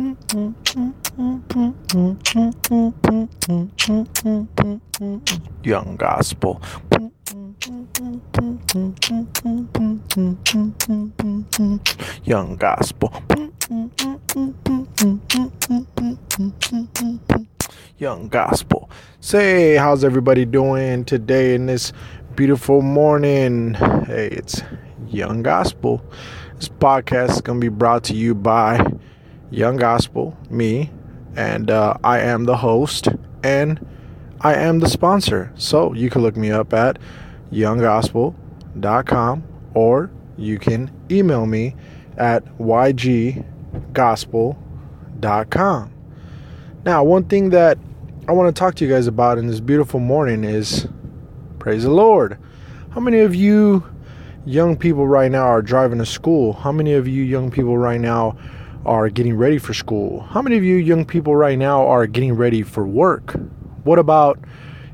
Young Gospel. Young Gospel. Young Gospel. Say, how's everybody doing today in this beautiful morning? Hey, it's Young Gospel. This podcast is going to be brought to you by Young Gospel, me, and uh, I am the host and I am the sponsor. So you can look me up at younggospel.com or you can email me at yggospel.com. Now, one thing that I want to talk to you guys about in this beautiful morning is praise the Lord. How many of you young people right now are driving to school? How many of you young people right now are getting ready for school? How many of you young people right now are getting ready for work? What about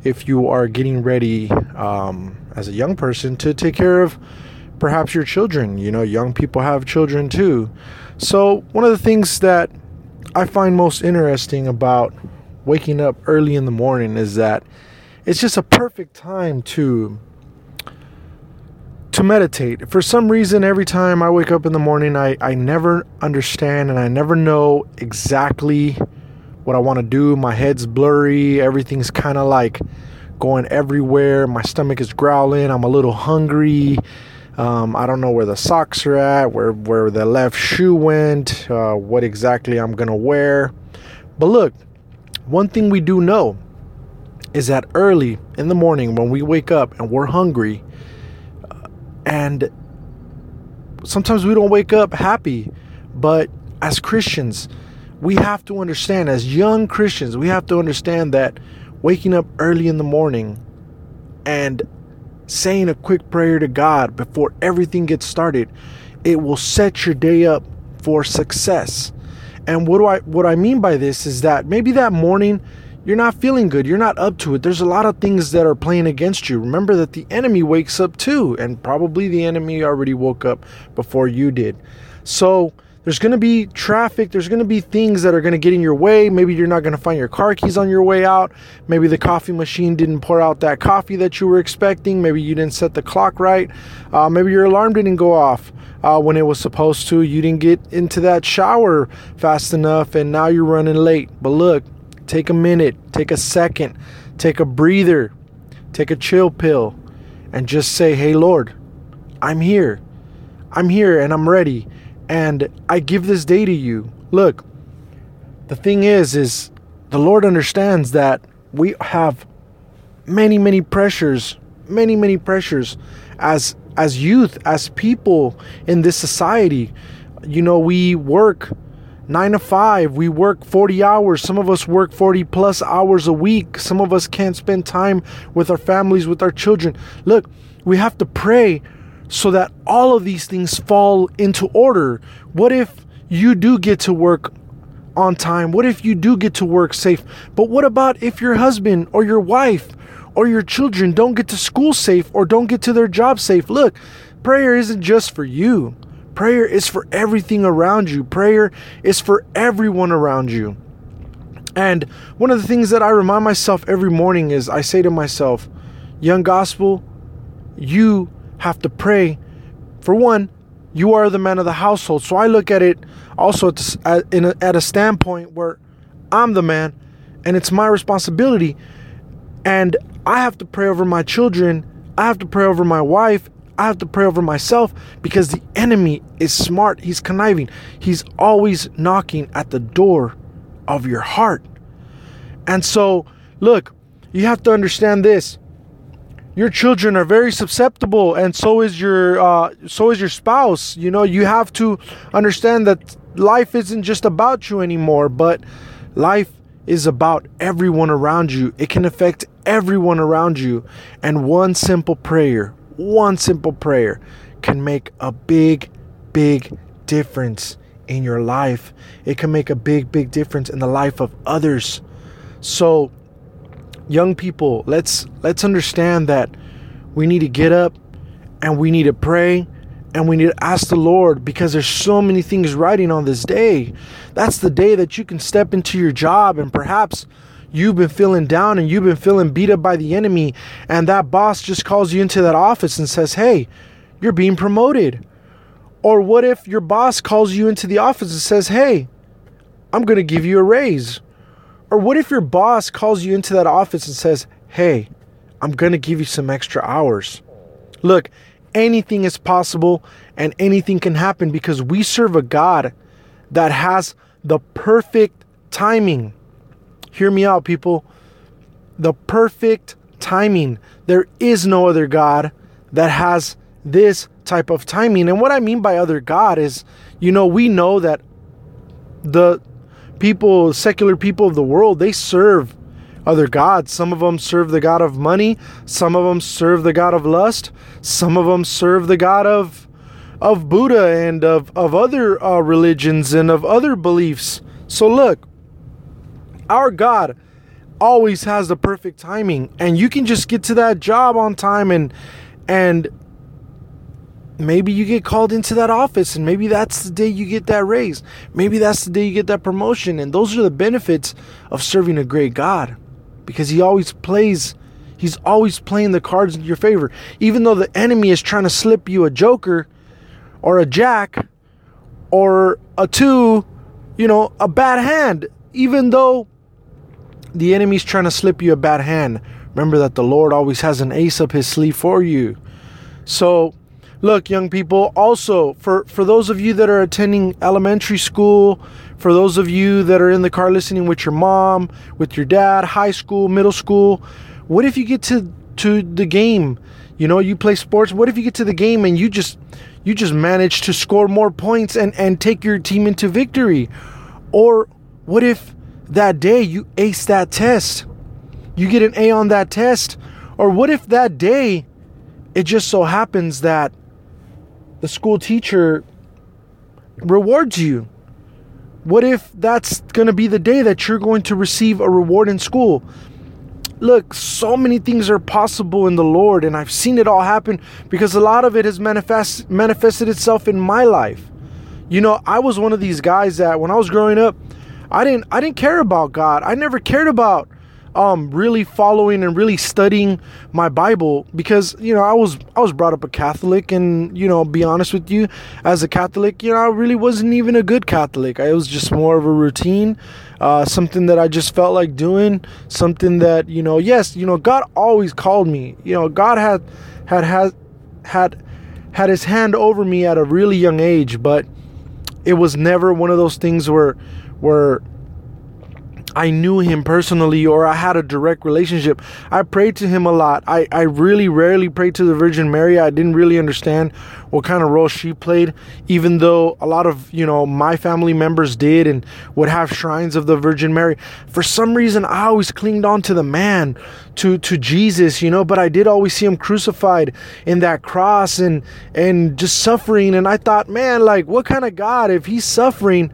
if you are getting ready um, as a young person to take care of perhaps your children? You know, young people have children too. So, one of the things that I find most interesting about waking up early in the morning is that it's just a perfect time to meditate. For some reason, every time I wake up in the morning, I, I never understand and I never know exactly what I want to do. My head's blurry. Everything's kind of like going everywhere. My stomach is growling. I'm a little hungry. Um, I don't know where the socks are at, where, where the left shoe went, uh, what exactly I'm going to wear. But look, one thing we do know is that early in the morning when we wake up and we're hungry, and sometimes we don't wake up happy. But as Christians, we have to understand, as young Christians, we have to understand that waking up early in the morning and saying a quick prayer to God before everything gets started, it will set your day up for success. And what do I what I mean by this is that maybe that morning you're not feeling good. You're not up to it. There's a lot of things that are playing against you. Remember that the enemy wakes up too, and probably the enemy already woke up before you did. So there's going to be traffic. There's going to be things that are going to get in your way. Maybe you're not going to find your car keys on your way out. Maybe the coffee machine didn't pour out that coffee that you were expecting. Maybe you didn't set the clock right. Uh, maybe your alarm didn't go off uh, when it was supposed to. You didn't get into that shower fast enough, and now you're running late. But look, Take a minute, take a second, take a breather, take a chill pill, and just say, Hey, Lord, I'm here. I'm here and I'm ready. And I give this day to you. Look, the thing is, is the Lord understands that we have many, many pressures, many, many pressures as as youth, as people in this society. You know, we work nine to five. We work 40 hours. Some of us work 40 plus hours a week. Some of us can't spend time with our families, with our children. Look, we have to pray so that all of these things fall into order. What if you do get to work on time? What if you do get to work safe? But what about if your husband or your wife or your children don't get to school safe or don't get to their job safe? Look, prayer isn't just for you. Prayer is for everything around you. Prayer is for everyone around you. And one of the things that I remind myself every morning is I say to myself, Young Gospel, you have to pray. For one, you are the man of the household. So I look at it also at, a, at a standpoint where I'm the man and it's my responsibility. And I have to pray over my children. I have to pray over my wife I have to pray over myself because the enemy is smart. He's conniving. He's always knocking at the door of your heart. And so, look, you have to understand this. Your children are very susceptible, and so is your uh, so is your spouse. You know, you have to understand that life isn't just about you anymore, but life is about everyone around you. It can affect everyone around you. And one simple prayer, one simple prayer can make a big, big difference in your life. It can make a big, big difference in the life of others. So, young people, let's let's understand that we need to get up and we need to pray And we need to ask the Lord because there's so many things riding on this day. That's the day that you can step into your job and perhaps you've been feeling down and you've been feeling beat up by the enemy and that boss just calls you into that office and says, "Hey, you're being promoted." Or what if your boss calls you into the office and says, "Hey, I'm going to give you a raise." Or what if your boss calls you into that office and says, "Hey, I'm going to give you some extra hours." Look, anything is possible and anything can happen because we serve a God that has the perfect timing. Hear me out, people. The perfect timing. There is no other God that has this type of timing. And what I mean by other God is, you know, we know that the people, secular people of the world, they serve other gods. Some of them serve the God of money, some of them serve the God of lust, some of them serve the God of of Buddha and of, of other uh, religions and of other beliefs. So look, our God always has the perfect timing and you can just get to that job on time and and maybe you get called into that office and maybe that's the day you get that raise. Maybe that's the day you get that promotion. And those are the benefits of serving a great god because he always plays he's always playing the cards in your favor. Even though the enemy is trying to slip you a joker or a jack or a two you know a bad hand even though the enemy's trying to slip you a bad hand remember that the lord always has an ace up his sleeve for you. So look young people also for for those of you that are attending elementary school for those of you that are in the car listening with your mom with your dad high school middle school what if you get to to the game? You know you play sports what if you get to the game and you just you just manage to score more points and and take your team into victory? Or what if that day you ace that test? You get an a on that test? Or what if that day it just so happens that the school teacher rewards you? What if that's going to be the day that you're going to receive a reward in school? Look, so many things are possible in the Lord, and I've seen it all happen because a lot of it has manifest, manifested itself in my life. You know, I was one of these guys that when I was growing up, I didn't I didn't care about God. I never cared about um, really following and really studying my Bible because you know I was I was brought up a Catholic and you know be honest with you as a Catholic you know I really wasn't even a good Catholic. I was just more of a routine uh, something that I just felt like doing something that you know yes you know God always called me. You know God had had had had had his hand over me at a really young age but it was never one of those things where where I knew him personally or I had a direct relationship. I prayed to him a lot. I, I really rarely prayed to the Virgin Mary. I didn't really understand what kind of role she played, even though a lot of, you know, my family members did and would have shrines of the Virgin Mary. For some reason, I always clinged on to the man, to, to Jesus, you know, but I did always see him crucified in that cross and, and just suffering. And I thought, man, like, what kind of God, if he's suffering,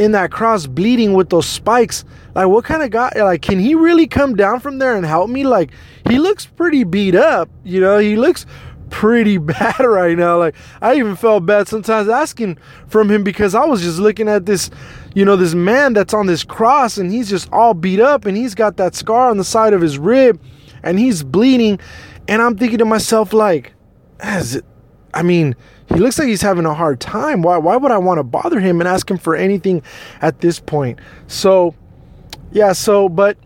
in that cross bleeding with those spikes like what kind of guy like can he really come down from there and help me? Like he looks pretty beat up you know? He looks pretty bad right now. Like i even felt bad sometimes asking from him because i was just looking at this you know this man that's on this cross and he's just all beat up and he's got that scar on the side of his rib and he's bleeding. And i'm thinking to myself like as it i mean he looks like he's having a hard time. Why why would I want to bother him and ask him for anything at this point? So yeah, so but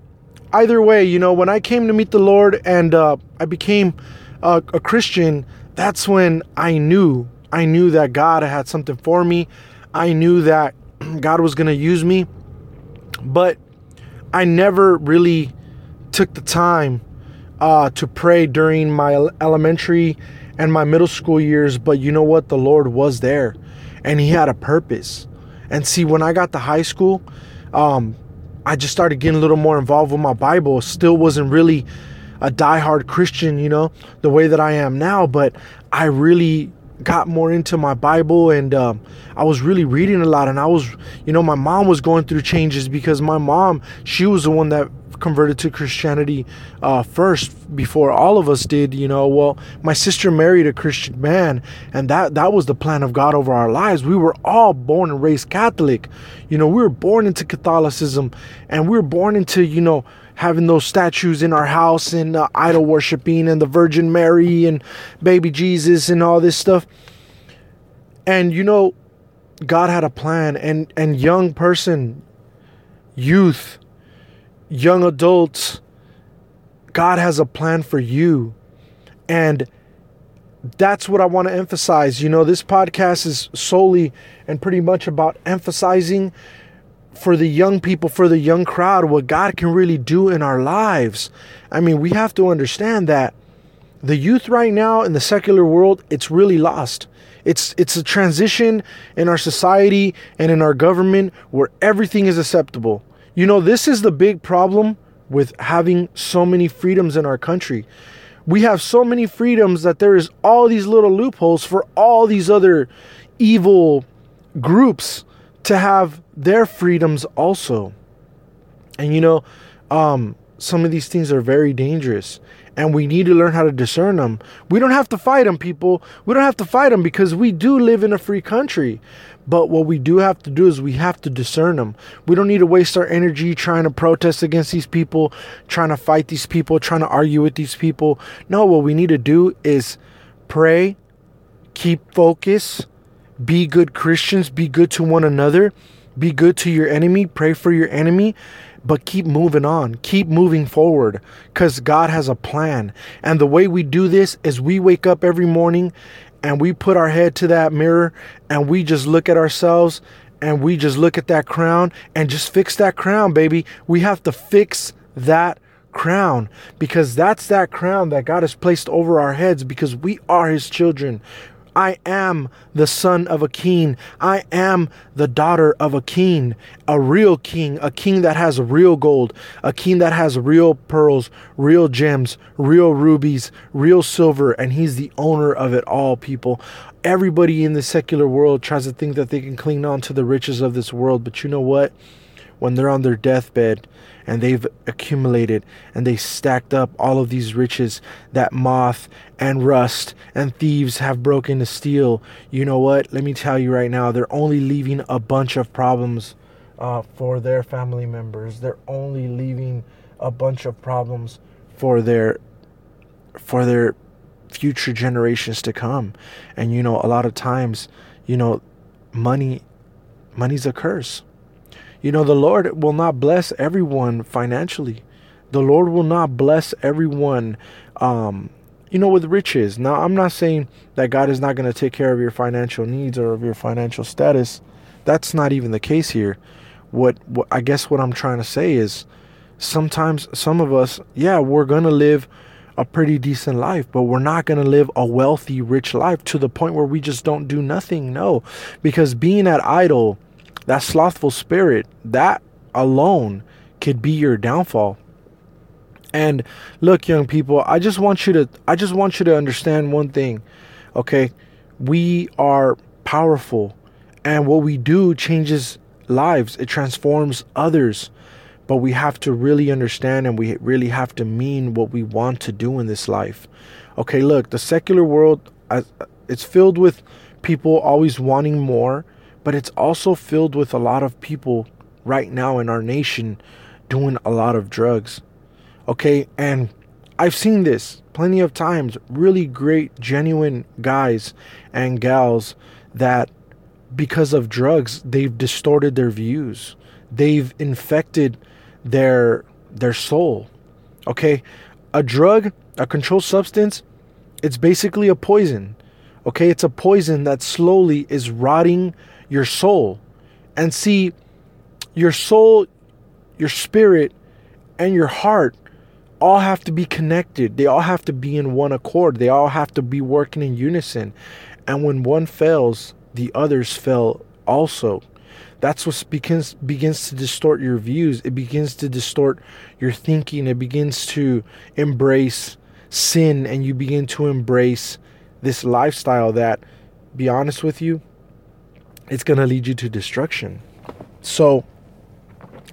either way, you know, when I came to meet the Lord and uh, I became a, a Christian, that's when I knew I knew that God had something for me. I knew that God was going to use me. But I never really took the time uh, to pray during my elementary and my middle school years, but you know what? The Lord was there and He had a purpose. And see, when I got to high school, um, I just started getting a little more involved with my Bible. Still wasn't really a diehard Christian, you know, the way that I am now, but I really got more into my Bible and um, I was really reading a lot. And I was, you know, my mom was going through changes because my mom, she was the one that converted to Christianity uh, first before all of us did. You know, well, my sister married a Christian man, and that that was the plan of God over our lives. We were all born and raised Catholic. You know, we were born into Catholicism, and we were born into you know having those statues in our house and uh, idol worshiping and the Virgin Mary and baby Jesus and all this stuff. And you know, God had a plan and and young person, youth, young adults, God has a plan for you. And that's what I want to emphasize. You know, this podcast is solely and pretty much about emphasizing for the young people, for the young crowd, what God can really do in our lives. I mean, we have to understand that the youth right now in the secular world, it's really lost. It's it's a transition in our society and in our government where everything is acceptable. You know, this is the big problem with having so many freedoms in our country. We have so many freedoms that there is all these little loopholes for all these other evil groups to have their freedoms also. And you know, um, some of these things are very dangerous and we need to learn how to discern them. We don't have to fight them, people. We don't have to fight them because we do live in a free country. But what we do have to do is we have to discern them. We don't need to waste our energy trying to protest against these people, trying to fight these people, trying to argue with these people. No, what we need to do is pray, keep focus, be good Christians, be good to one another, be good to your enemy, pray for your enemy, but keep moving on, keep moving forward because God has a plan. And the way we do this is we wake up every morning and we put our head to that mirror and we just look at ourselves and we just look at that crown and just fix that crown, baby. We have to fix that crown because that's that crown that God has placed over our heads because we are His children. I am the son of a king. I am the daughter of a king, a real king, a king that has real gold, a king that has real pearls, real gems, real rubies, real silver, and he's the owner of it all, people. Everybody in the secular world tries to think that they can cling on to the riches of this world, but you know what? When they're on their deathbed, and they've accumulated and they stacked up all of these riches that moth and rust and thieves have broken to steal. You know what? Let me tell you right now, they're only leaving a bunch of problems uh, for their family members. They're only leaving a bunch of problems for their for their future generations to come. And you know, a lot of times, you know, money money's a curse. You know, the Lord will not bless everyone financially. The Lord will not bless everyone, um, you know, with riches. Now, I'm not saying that God is not going to take care of your financial needs or of your financial status. That's not even the case here. What, what I guess what I'm trying to say is sometimes some of us, yeah, we're going to live a pretty decent life, but we're not going to live a wealthy, rich life to the point where we just don't do nothing. No, because being at idle that slothful spirit, that alone could be your downfall. And look, young people, I just want you to I just want you to understand one thing. Okay? We are powerful and what we do changes lives. It transforms others. But we have to really understand and we really have to mean what we want to do in this life. Okay, look, the secular world uh, it's filled with people always wanting more but it's also filled with a lot of people right now in our nation doing a lot of drugs. Okay, and I've seen this plenty of times. Really great, genuine guys and gals that, because of drugs, they've distorted their views. They've infected their their soul. Okay, a drug, a controlled substance, it's basically a poison. Okay, it's a poison that slowly is rotting your soul. And see, your soul, your spirit, and your heart all have to be connected. They all have to be in one accord. They all have to be working in unison. And when one fails, the others fail also. That's what begins begins to distort your views. It begins to distort your thinking. It begins to embrace sin and you begin to embrace this lifestyle that be honest with you, it's going to lead you to destruction. So,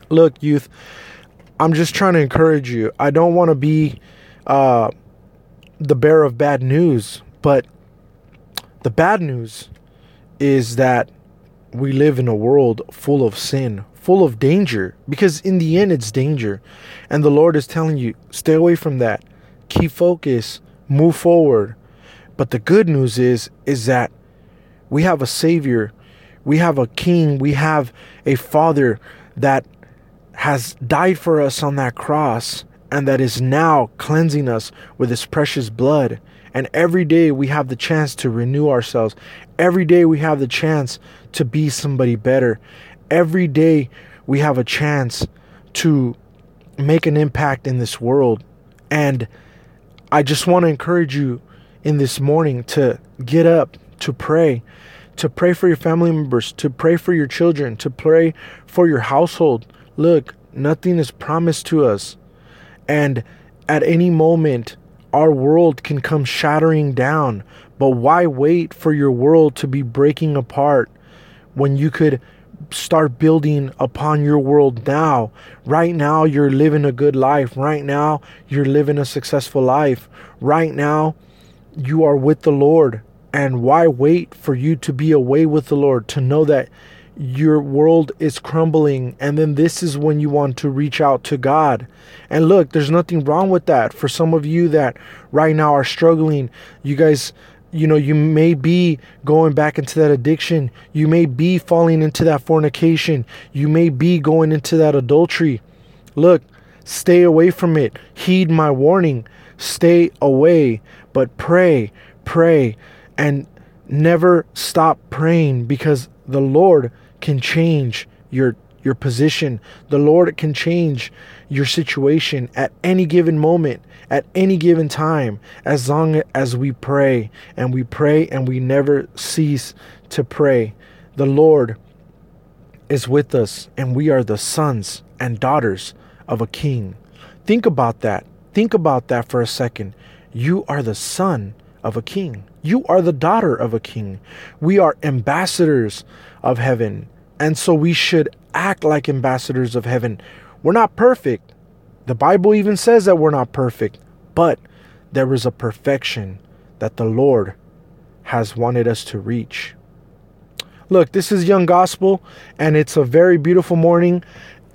look, youth, I'm just trying to encourage you. I don't want to be uh, the bearer of bad news, but the bad news is that we live in a world full of sin, full of danger, because in the end, it's danger. And the Lord is telling you, stay away from that. Keep focus, move forward. But the good news is, is that we have a Savior, we have a King, we have a Father that has died for us on that cross and that is now cleansing us with his precious blood. And every day we have the chance to renew ourselves. Every day we have the chance to be somebody better. Every day we have a chance to make an impact in this world. And I just want to encourage you in this morning to get up, to pray, to pray for your family members, to pray for your children, to pray for your household. Look, nothing is promised to us. And at any moment, our world can come shattering down. But why wait for your world to be breaking apart when you could start building upon your world now? Right now, you're living a good life. Right now, you're living a successful life. Right now, you are with the Lord. And why wait for you to be away with the Lord to know that your world is crumbling and then this is when you want to reach out to God. And look, there's nothing wrong with that. For some of you that right now are struggling, you guys you know, you may be going back into that addiction. You may be falling into that fornication. You may be going into that adultery. Look, stay away from it. Heed my warning. Stay away, but pray, pray, and never stop praying because the Lord can change your your position. The Lord can change your situation at any given moment, at any given time, as long as we pray and we pray and we never cease to pray. The Lord is with us, and we are the sons and daughters of a king. Think about that. Think about that for a second. You are the son of a king. You are the daughter of a king. We are ambassadors of heaven. And so we should act like ambassadors of heaven. We're not perfect. The Bible even says that we're not perfect, but there is a perfection that the Lord has wanted us to reach. Look, this is Young Gospel, and it's a very beautiful morning.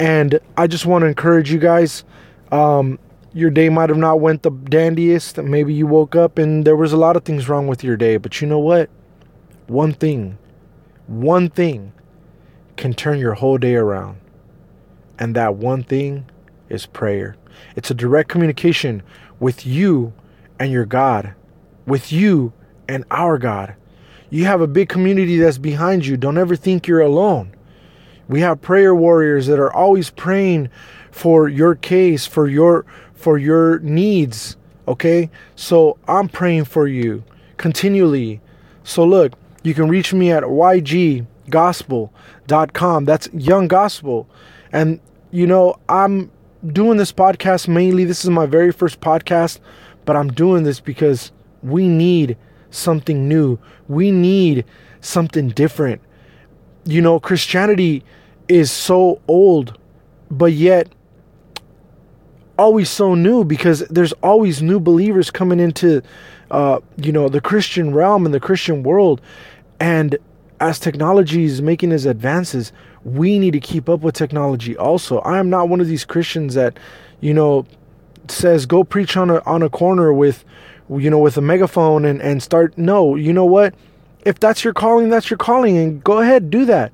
And I just want to encourage you guys. Um, your day might have not went the dandiest. Maybe you woke up and there was a lot of things wrong with your day. But you know what? One thing, one thing can turn your whole day around. And that one thing is prayer. It's a direct communication with you and your God, with you and our God. You have a big community that's behind you. Don't ever think you're alone. We have prayer warriors that are always praying for your case, for your for your needs, okay? So I'm praying for you continually. So look, you can reach me at yggospel.com. That's Young Gospel. And you know, I'm doing this podcast mainly this is my very first podcast, but I'm doing this because we need something new. We need something different. You know, Christianity is so old, but yet always so new because there's always new believers coming into uh, you know the Christian realm and the Christian world. And as technology is making its advances we need to keep up with technology also. I am not one of these Christians that you know says go preach on a on a corner with you know with a megaphone and and start. No you know what? If that's your calling that's your calling and go ahead do that.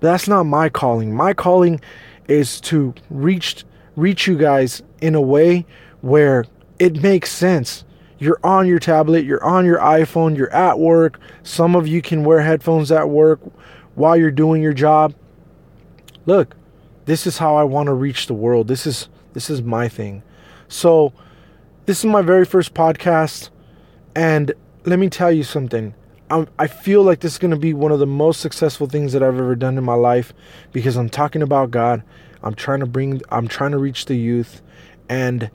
But that's not my calling. My calling is to reach reach you guys in a way where it makes sense. You're on your tablet, you're on your iPhone, you're at work. Some of you can wear headphones at work while you're doing your job. Look, this is how I want to reach the world. This is this is my thing. So, this is my very first podcast and let me tell you something. I'm, I feel like this is going to be one of the most successful things that I've ever done in my life because I'm talking about God I'm trying to bring I'm trying to reach the youth and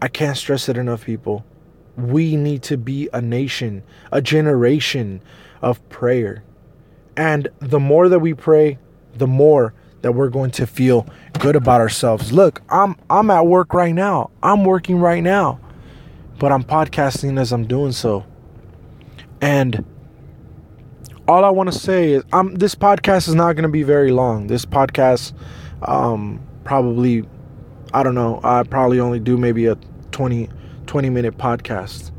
I can't stress it enough people. We need to be a nation, a generation of prayer. And the more that we pray, the more that we're going to feel good about ourselves. Look, I'm I'm at work right now. I'm working right now. But I'm podcasting as I'm doing so. And all I want to say is I'm this podcast is not going to be very long. This podcast um probably I don't know, I probably only do maybe a 20 20 minute podcast.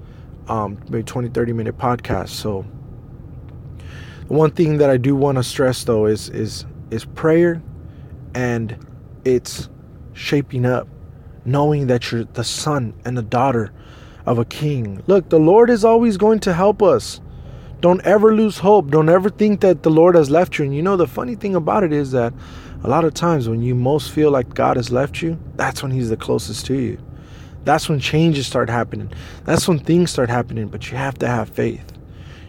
Um maybe 20 30 minute podcast. So one thing that I do want to stress though is is is prayer and it's shaping up knowing that you're the son and the daughter of a king. Look, the Lord is always going to help us. Don't ever lose hope. Don't ever think that the Lord has left you. And you know, the funny thing about it is that a lot of times when you most feel like God has left you, that's when He's the closest to you. That's when changes start happening. That's when things start happening. But you have to have faith.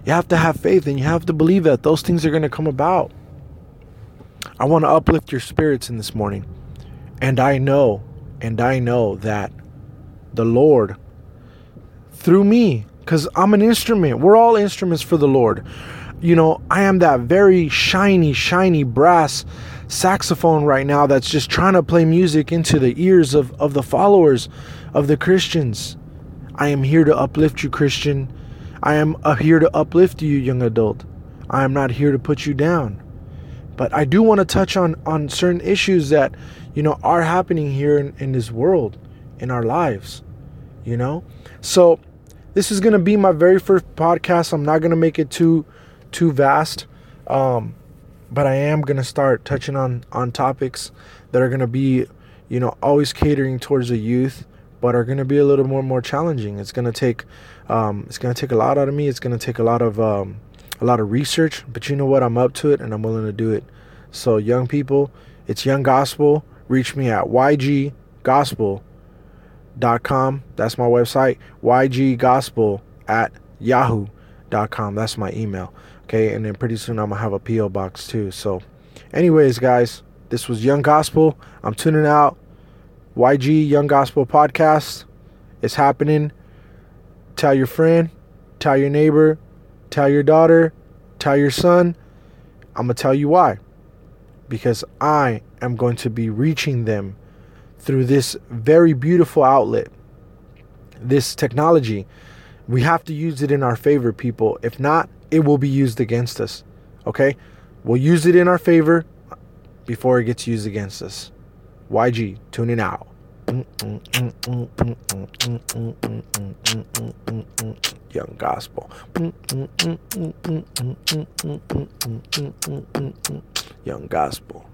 You have to have faith and you have to believe that those things are going to come about. I want to uplift your spirits in this morning. And I know, and I know that the Lord, through me, because I'm an instrument, we're all instruments for the Lord. You know, I am that very shiny, shiny brass saxophone right now that's just trying to play music into the ears of, of the followers of the Christians. I am here to uplift you, Christian. I am uh, here to uplift you, young adult. I am not here to put you down. But I do want to touch on, on certain issues that, you know, are happening here in, in this world, in our lives, you know? So this is to be my very first podcast. I'm not to make it too, too vast. Um, but I am to start touching on, on topics that are to be, you know, always catering towards the youth, but are to be a little more, more challenging. It's to take um, it's gonna take a lot out of me. It's gonna take a lot of um, a lot of research, but you know what? I'm up to it and I'm willing to do it. So, young people, it's Young Gospel. Reach me at yggospel.com. That's my website. yggospel at yahoo.com. That's my email. Okay, and then pretty soon I'm gonna have a PO box too. So, anyways, guys, this was Young Gospel. I'm tuning out. YG Young Gospel Podcast. It's happening. Tell your friend, tell your neighbor, tell your daughter, tell your son. I'm going to tell you why. Because I am going to be reaching them through this very beautiful outlet, this technology. We have to use it in our favor, people. If not, it will be used against us. Okay? We'll use it in our favor before it gets used against us. YG, tuning out. Young gospel. Young gospel.